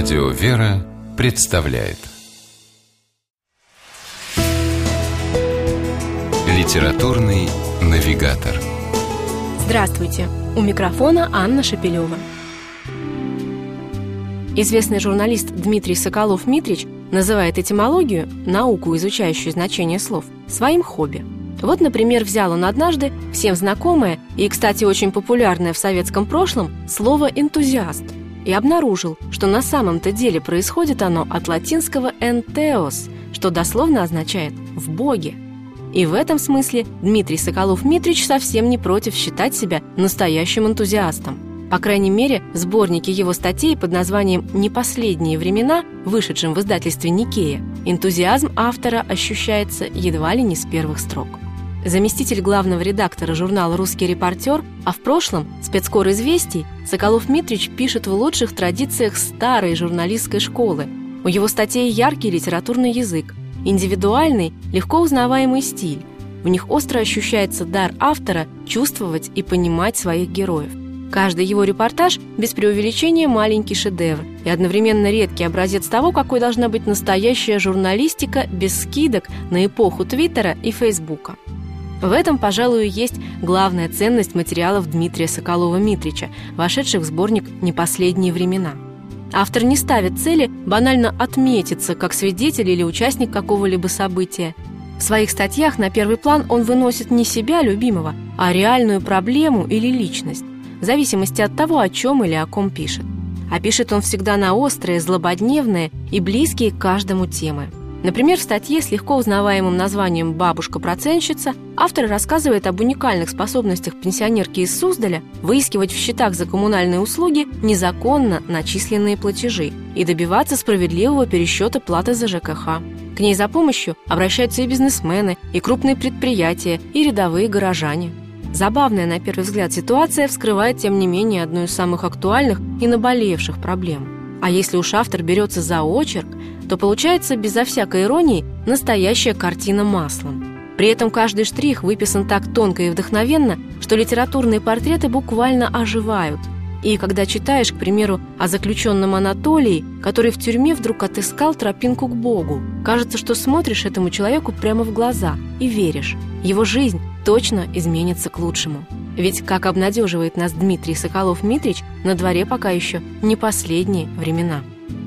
Радио «Вера» представляет Литературный навигатор Здравствуйте! У микрофона Анна Шапилева. Известный журналист Дмитрий Соколов-Митрич называет этимологию, науку, изучающую значение слов, своим хобби. Вот, например, взял он однажды всем знакомое и, кстати, очень популярное в советском прошлом слово «энтузиаст» и обнаружил, что на самом-то деле происходит оно от латинского «enteos», что дословно означает «в Боге». И в этом смысле Дмитрий Соколов-Митрич совсем не против считать себя настоящим энтузиастом. По крайней мере, в сборнике его статей под названием «Не последние времена», вышедшем в издательстве «Никея», энтузиазм автора ощущается едва ли не с первых строк заместитель главного редактора журнала «Русский репортер», а в прошлом спецкор известий, Соколов-Митрич пишет в лучших традициях старой журналистской школы. У его статей яркий литературный язык, индивидуальный, легко узнаваемый стиль. В них остро ощущается дар автора чувствовать и понимать своих героев. Каждый его репортаж без преувеличения маленький шедевр и одновременно редкий образец того, какой должна быть настоящая журналистика без скидок на эпоху Твиттера и Фейсбука. В этом, пожалуй, есть главная ценность материалов Дмитрия Соколова-Митрича, вошедших в сборник «Не последние времена». Автор не ставит цели банально отметиться как свидетель или участник какого-либо события. В своих статьях на первый план он выносит не себя любимого, а реальную проблему или личность, в зависимости от того, о чем или о ком пишет. А пишет он всегда на острые, злободневные и близкие к каждому темы – Например, в статье с легко узнаваемым названием «Бабушка-процентщица» автор рассказывает об уникальных способностях пенсионерки из Суздаля выискивать в счетах за коммунальные услуги незаконно начисленные платежи и добиваться справедливого пересчета платы за ЖКХ. К ней за помощью обращаются и бизнесмены, и крупные предприятия, и рядовые горожане. Забавная на первый взгляд ситуация вскрывает, тем не менее, одну из самых актуальных и наболевших проблем – а если уж автор берется за очерк, то получается, безо всякой иронии, настоящая картина маслом. При этом каждый штрих выписан так тонко и вдохновенно, что литературные портреты буквально оживают. И когда читаешь, к примеру, о заключенном Анатолии, который в тюрьме вдруг отыскал тропинку к Богу, кажется, что смотришь этому человеку прямо в глаза и веришь. Его жизнь точно изменится к лучшему. Ведь, как обнадеживает нас Дмитрий Соколов-Митрич, на дворе пока еще не последние времена.